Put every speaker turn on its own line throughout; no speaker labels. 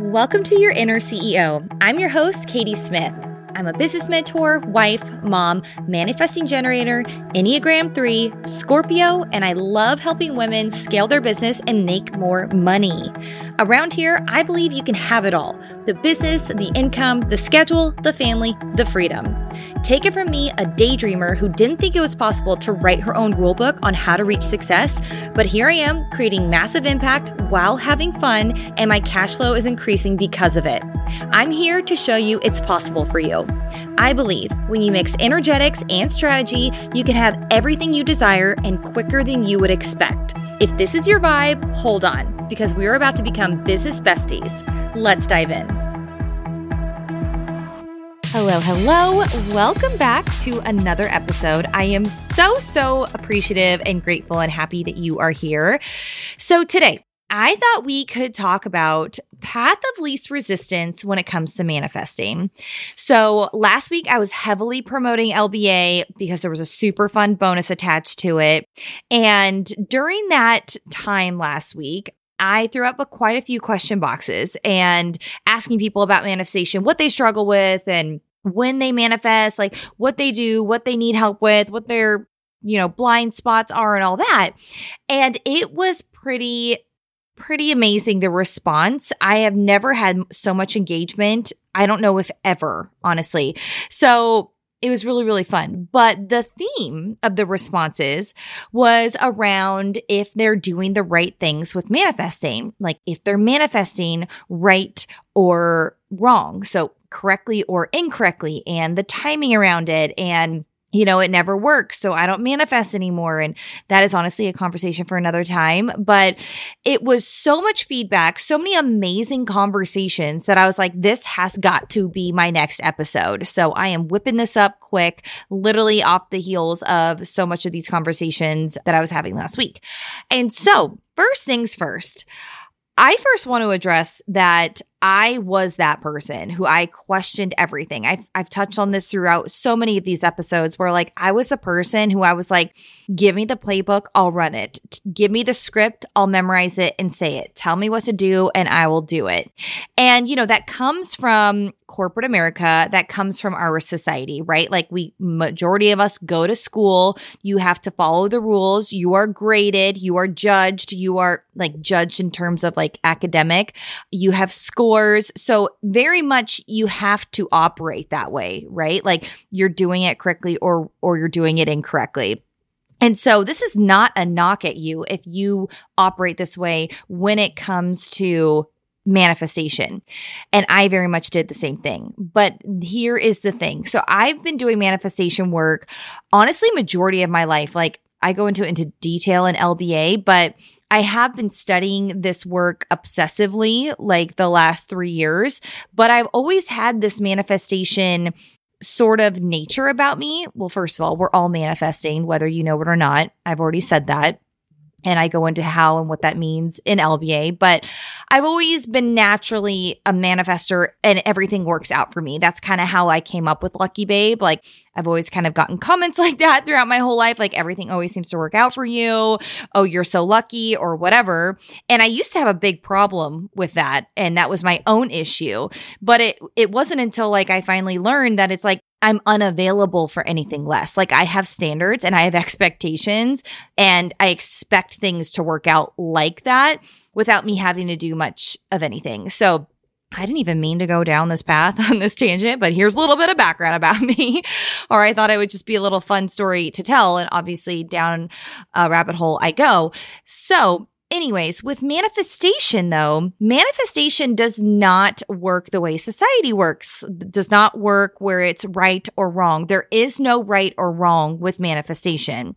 Welcome to Your Inner CEO. I'm your host, Katie Smith. I'm a business mentor, wife, mom, manifesting generator, Enneagram 3, Scorpio, and I love helping women scale their business and make more money. Around here, I believe you can have it all the business, the income, the schedule, the family, the freedom. Take it from me, a daydreamer who didn't think it was possible to write her own rulebook on how to reach success, but here I am creating massive impact while having fun, and my cash flow is increasing because of it. I'm here to show you it's possible for you. I believe when you mix energetics and strategy, you can have everything you desire and quicker than you would expect. If this is your vibe, hold on, because we're about to become business besties. Let's dive in. Hello, hello. Welcome back to another episode. I am so, so appreciative and grateful and happy that you are here. So, today, I thought we could talk about path of least resistance when it comes to manifesting. So, last week I was heavily promoting LBA because there was a super fun bonus attached to it. And during that time last week, I threw up a, quite a few question boxes and asking people about manifestation, what they struggle with, and when they manifest, like what they do, what they need help with, what their you know blind spots are, and all that. And it was pretty pretty amazing the response. I have never had so much engagement. I don't know if ever, honestly. So it was really, really fun. But the theme of the responses was around if they're doing the right things with manifesting, like if they're manifesting right or wrong. So correctly or incorrectly, and the timing around it, and you know, it never works. So I don't manifest anymore. And that is honestly a conversation for another time. But it was so much feedback, so many amazing conversations that I was like, this has got to be my next episode. So I am whipping this up quick, literally off the heels of so much of these conversations that I was having last week. And so, first things first, I first want to address that I was that person who I questioned everything. I've, I've touched on this throughout so many of these episodes where, like, I was a person who I was like, give me the playbook, I'll run it. Give me the script, I'll memorize it and say it. Tell me what to do, and I will do it. And, you know, that comes from corporate America, that comes from our society, right? Like, we, majority of us go to school, you have to follow the rules, you are graded, you are judged, you are like judged in terms of like academic, you have so very much you have to operate that way, right? Like you're doing it correctly or or you're doing it incorrectly. And so this is not a knock at you if you operate this way when it comes to manifestation. And I very much did the same thing. But here is the thing. So I've been doing manifestation work honestly majority of my life. Like I go into into detail in LBA, but I have been studying this work obsessively like the last three years, but I've always had this manifestation sort of nature about me. Well, first of all, we're all manifesting, whether you know it or not. I've already said that and I go into how and what that means in LBA. But I've always been naturally a manifester and everything works out for me. That's kind of how I came up with Lucky Babe. Like I've always kind of gotten comments like that throughout my whole life. Like everything always seems to work out for you. Oh, you're so lucky or whatever. And I used to have a big problem with that. And that was my own issue. But it, it wasn't until like I finally learned that it's like, I'm unavailable for anything less. Like I have standards and I have expectations and I expect things to work out like that without me having to do much of anything. So I didn't even mean to go down this path on this tangent, but here's a little bit of background about me. or I thought it would just be a little fun story to tell. And obviously, down a rabbit hole I go. So, Anyways, with manifestation though, manifestation does not work the way society works, does not work where it's right or wrong. There is no right or wrong with manifestation.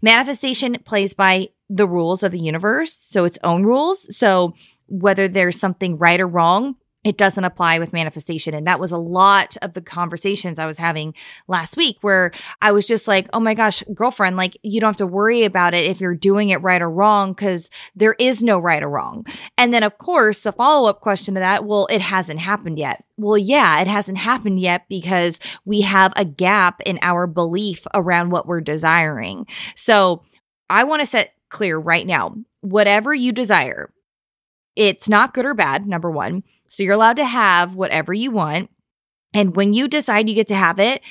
Manifestation plays by the rules of the universe, so its own rules. So whether there's something right or wrong, it doesn't apply with manifestation. And that was a lot of the conversations I was having last week where I was just like, oh my gosh, girlfriend, like you don't have to worry about it if you're doing it right or wrong because there is no right or wrong. And then, of course, the follow up question to that, well, it hasn't happened yet. Well, yeah, it hasn't happened yet because we have a gap in our belief around what we're desiring. So I want to set clear right now whatever you desire, it's not good or bad, number one. So you're allowed to have whatever you want. And when you decide you get to have it,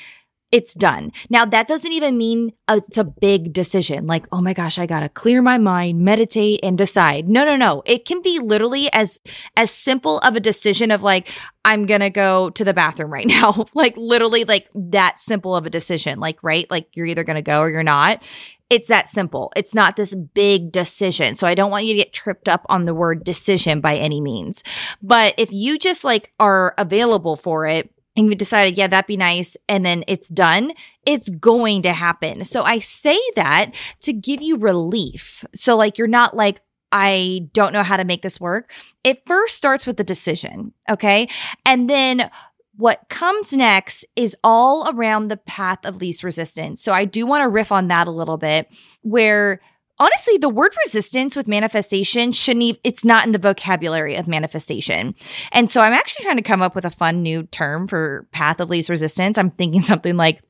it's done. Now, that doesn't even mean a, it's a big decision like, oh my gosh, I got to clear my mind, meditate and decide. No, no, no. It can be literally as, as simple of a decision of like, I'm going to go to the bathroom right now. like literally like that simple of a decision. Like, right? Like you're either going to go or you're not. It's that simple. It's not this big decision. So I don't want you to get tripped up on the word decision by any means. But if you just like are available for it, and you decided, yeah, that'd be nice, and then it's done, it's going to happen. So I say that to give you relief. So, like, you're not like, I don't know how to make this work. It first starts with the decision. Okay. And then what comes next is all around the path of least resistance. So I do want to riff on that a little bit where honestly, the word resistance with manifestation shouldn't even, it's not in the vocabulary of manifestation. And so I'm actually trying to come up with a fun new term for path of least resistance. I'm thinking something like,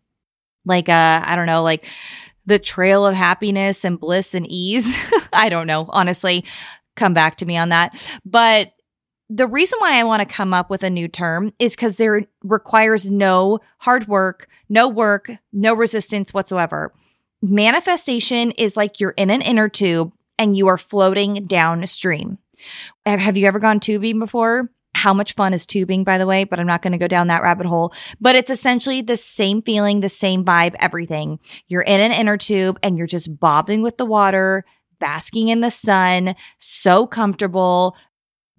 like, uh, I don't know, like the trail of happiness and bliss and ease. I don't know, honestly. Come back to me on that. But the reason why I want to come up with a new term is because there requires no hard work, no work, no resistance whatsoever manifestation is like you're in an inner tube and you are floating downstream. Have you ever gone tubing before? How much fun is tubing, by the way? But I'm not going to go down that rabbit hole. But it's essentially the same feeling, the same vibe, everything. You're in an inner tube and you're just bobbing with the water, basking in the sun, so comfortable,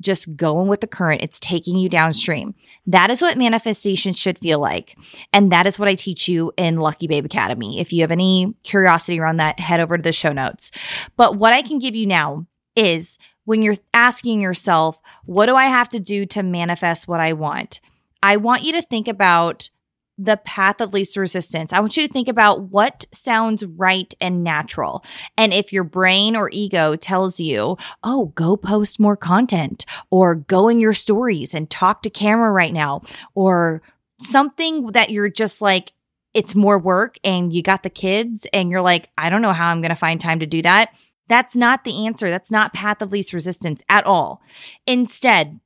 just going with the current. It's taking you downstream. That is what manifestation should feel like. And that is what I teach you in Lucky Babe Academy. If you have any curiosity around that, head over to the show notes. But what I can give you now is when you're asking yourself, what do I have to do to manifest what I want? I want you to think about the path of least resistance. I want you to think about what sounds right and natural. And if your brain or ego tells you, oh, go post more content or go in your stories and talk to camera right now or something that you're just like, it's more work and you got the kids and you're like, I don't know how I'm going to find time to do that. That's not the answer. That's not path of least resistance at all. Instead,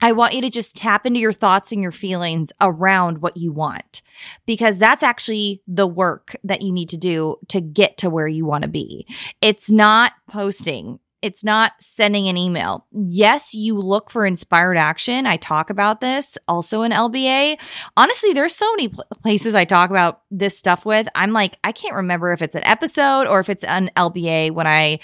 I want you to just tap into your thoughts and your feelings around what you want because that's actually the work that you need to do to get to where you want to be. It's not posting. It's not sending an email. Yes, you look for inspired action. I talk about this also in LBA. Honestly, there's so many places I talk about this stuff with. I'm like, I can't remember if it's an episode or if it's an LBA when I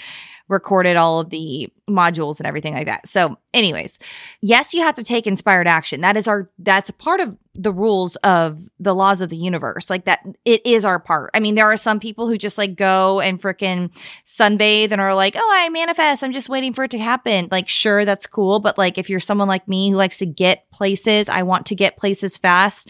recorded all of the modules and everything like that. So, anyways, yes, you have to take inspired action. That is our that's a part of the rules of the laws of the universe. Like that it is our part. I mean, there are some people who just like go and freaking sunbathe and are like, "Oh, I manifest. I'm just waiting for it to happen." Like, sure, that's cool, but like if you're someone like me who likes to get places, I want to get places fast.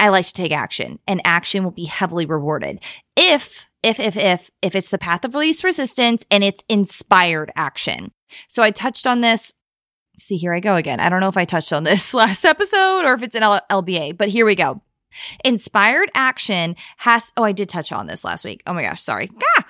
I like to take action, and action will be heavily rewarded. If if, if, if, if it's the path of least resistance and it's inspired action. So I touched on this. See, here I go again. I don't know if I touched on this last episode or if it's an L- LBA, but here we go. Inspired action has, oh, I did touch on this last week. Oh my gosh, sorry. Ah!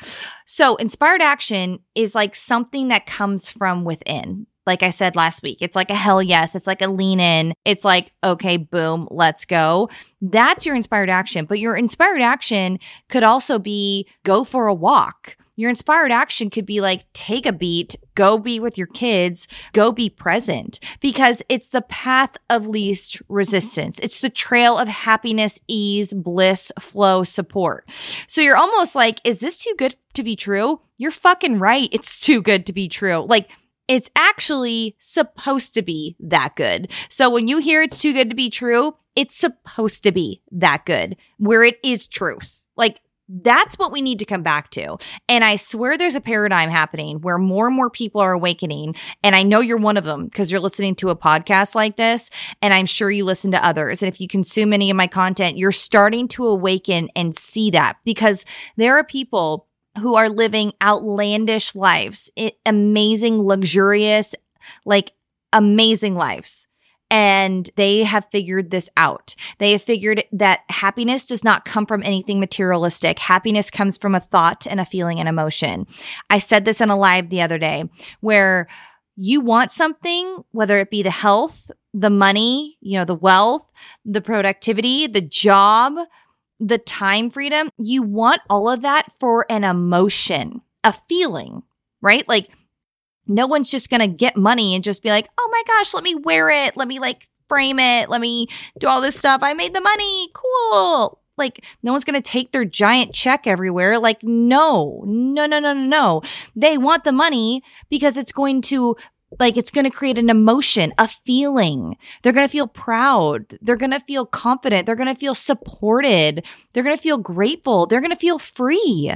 So, inspired action is like something that comes from within like I said last week. It's like a hell yes. It's like a lean in. It's like, okay, boom, let's go. That's your inspired action. But your inspired action could also be go for a walk. Your inspired action could be like, take a beat, go be with your kids, go be present because it's the path of least resistance. It's the trail of happiness, ease, bliss, flow, support. So you're almost like, is this too good to be true? You're fucking right. It's too good to be true. Like, it's actually supposed to be that good. So when you hear it's too good to be true, it's supposed to be that good, where it is truth. Like that's what we need to come back to. And I swear there's a paradigm happening where more and more people are awakening. And I know you're one of them because you're listening to a podcast like this. And I'm sure you listen to others. And if you consume any of my content, you're starting to awaken and see that because there are people who are living outlandish lives, it, amazing, luxurious, like amazing lives. And they have figured this out. They have figured that happiness does not come from anything materialistic. Happiness comes from a thought and a feeling and emotion. I said this in a live the other day where you want something, whether it be the health, the money, you know, the wealth, the productivity, the job, the time freedom, you want all of that for an emotion, a feeling, right? Like no one's just going to get money and just be like, "Oh my gosh, let me wear it. Let me like frame it. Let me do all this stuff. I made the money. Cool." Like no one's going to take their giant check everywhere. Like no. No, no, no, no, no. They want the money because it's going to like it's going to create an emotion, a feeling. They're going to feel proud. They're going to feel confident. They're going to feel supported. They're going to feel grateful. They're going to feel free.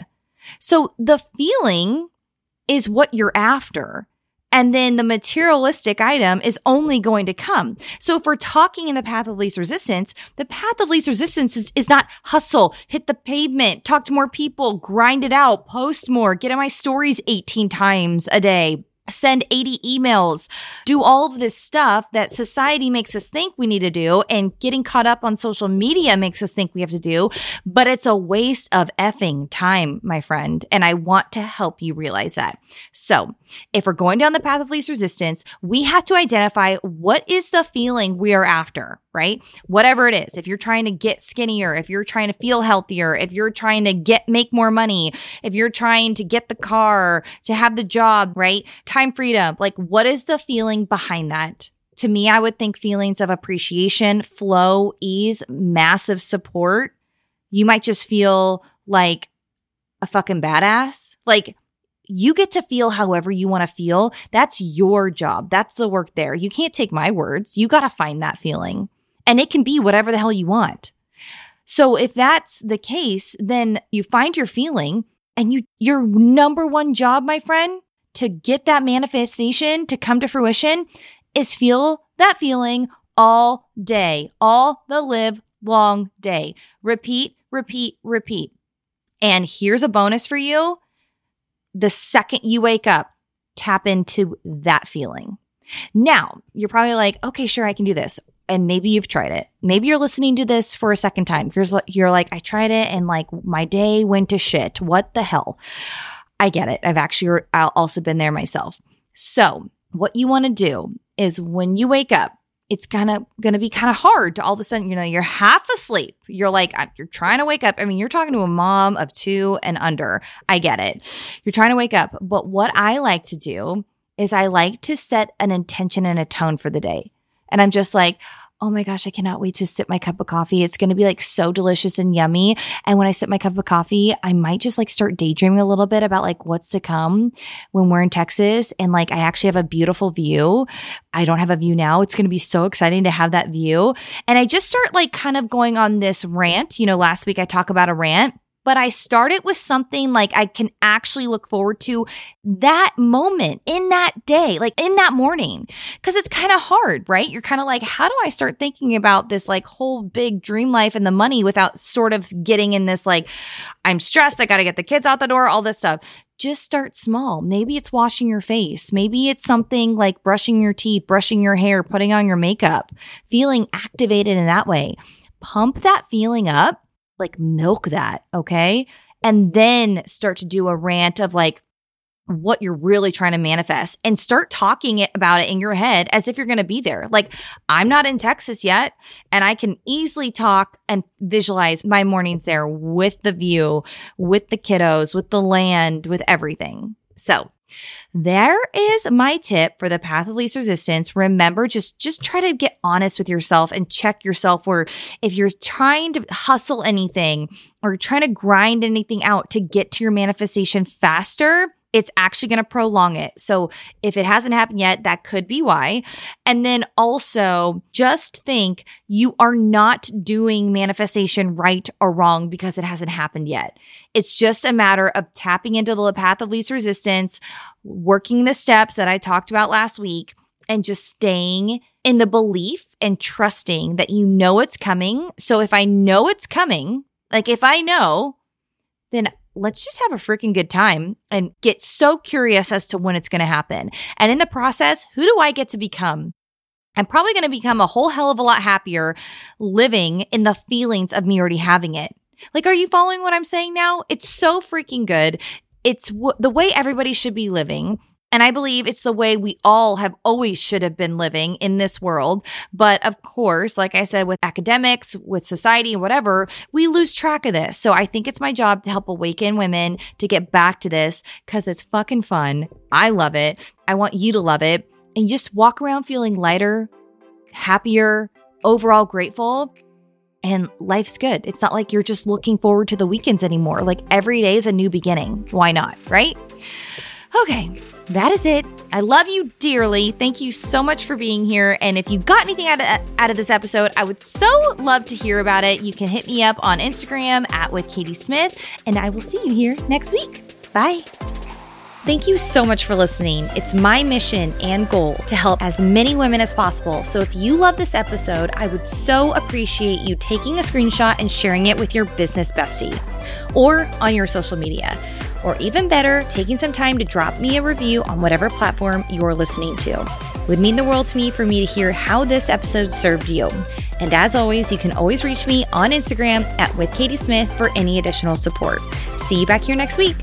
So the feeling is what you're after. And then the materialistic item is only going to come. So if we're talking in the path of least resistance, the path of least resistance is, is not hustle, hit the pavement, talk to more people, grind it out, post more, get in my stories 18 times a day, send 80 emails, do all of this stuff that society makes us think we need to do and getting caught up on social media makes us think we have to do, but it's a waste of effing time, my friend. And I want to help you realize that. So if we're going down the path of least resistance, we have to identify what is the feeling we are after right? Whatever it is. If you're trying to get skinnier, if you're trying to feel healthier, if you're trying to get make more money, if you're trying to get the car, to have the job, right? Time freedom. Like what is the feeling behind that? To me, I would think feelings of appreciation, flow, ease, massive support. You might just feel like a fucking badass. Like you get to feel however you want to feel. That's your job. That's the work there. You can't take my words. You got to find that feeling and it can be whatever the hell you want. So if that's the case, then you find your feeling and you, your number one job, my friend, to get that manifestation to come to fruition is feel that feeling all day, all the live long day. Repeat, repeat, repeat. And here's a bonus for you. The second you wake up, tap into that feeling. Now, you're probably like, okay, sure, I can do this and maybe you've tried it. Maybe you're listening to this for a second time. You're, you're like, I tried it and like my day went to shit. What the hell? I get it. I've actually also been there myself. So what you want to do is when you wake up, it's kind of going to be kind of hard to all of a sudden, you know, you're half asleep. You're like, you're trying to wake up. I mean, you're talking to a mom of two and under. I get it. You're trying to wake up. But what I like to do is I like to set an intention and a tone for the day. And I'm just like, oh my gosh, I cannot wait to sip my cup of coffee. It's going to be like so delicious and yummy. And when I sip my cup of coffee, I might just like start daydreaming a little bit about like what's to come when we're in Texas. And like, I actually have a beautiful view. I don't have a view now. It's going to be so exciting to have that view. And I just start like kind of going on this rant. You know, last week I talked about a rant but I started with something like I can actually look forward to that moment in that day, like in that morning. Cause it's kind of hard, right? You're kind of like, how do I start thinking about this like whole big dream life and the money without sort of getting in this like, I'm stressed. I got to get the kids out the door, all this stuff just start small. Maybe it's washing your face. Maybe it's something like brushing your teeth, brushing your hair, putting on your makeup, feeling activated in that way. Pump that feeling up like milk that, okay? And then start to do a rant of like what you're really trying to manifest and start talking it about it in your head as if you're going to be there. Like I'm not in Texas yet and I can easily talk and visualize my mornings there with the view, with the kiddos, with the land, with everything. So there is my tip for the path of least resistance. Remember, just, just try to get honest with yourself and check yourself where if you're trying to hustle anything or trying to grind anything out to get to your manifestation faster, it's actually going to prolong it. So if it hasn't happened yet, that could be why. And then also just think you are not doing manifestation right or wrong because it hasn't happened yet. It's just a matter of tapping into the path of least resistance, working the steps that I talked about last week and just staying in the belief and trusting that you know it's coming. So if I know it's coming, like if I know, then let's just have a freaking good time and get so curious as to when it's going to happen. And in the process, who do I get to become? I'm probably going to become a whole hell of a lot happier living in the feelings of me already having it. Like, are you following what I'm saying now? It's so freaking good. It's w- the way everybody should be living. And I believe it's the way we all have always should have been living in this world. But of course, like I said, with academics, with society, whatever, we lose track of this. So I think it's my job to help awaken women to get back to this because it's fucking fun. I love it. I want you to love it. And just walk around feeling lighter, happier, overall grateful and life's good. It's not like you're just looking forward to the weekends anymore. Like every day is a new beginning. Why not? Right? Okay, that is it. I love you dearly. Thank you so much for being here. And if you got anything out of, out of this episode, I would so love to hear about it. You can hit me up on Instagram at with Katie Smith, and I will see you here next week. Bye. Thank you so much for listening. It's my mission and goal to help as many women as possible. So if you love this episode, I would so appreciate you taking a screenshot and sharing it with your business bestie or on your social media or even better, taking some time to drop me a review on whatever platform you're listening to. It would mean the world to me for me to hear how this episode served you. And as always, you can always reach me on Instagram at with Katie Smith for any additional support. See you back here next week.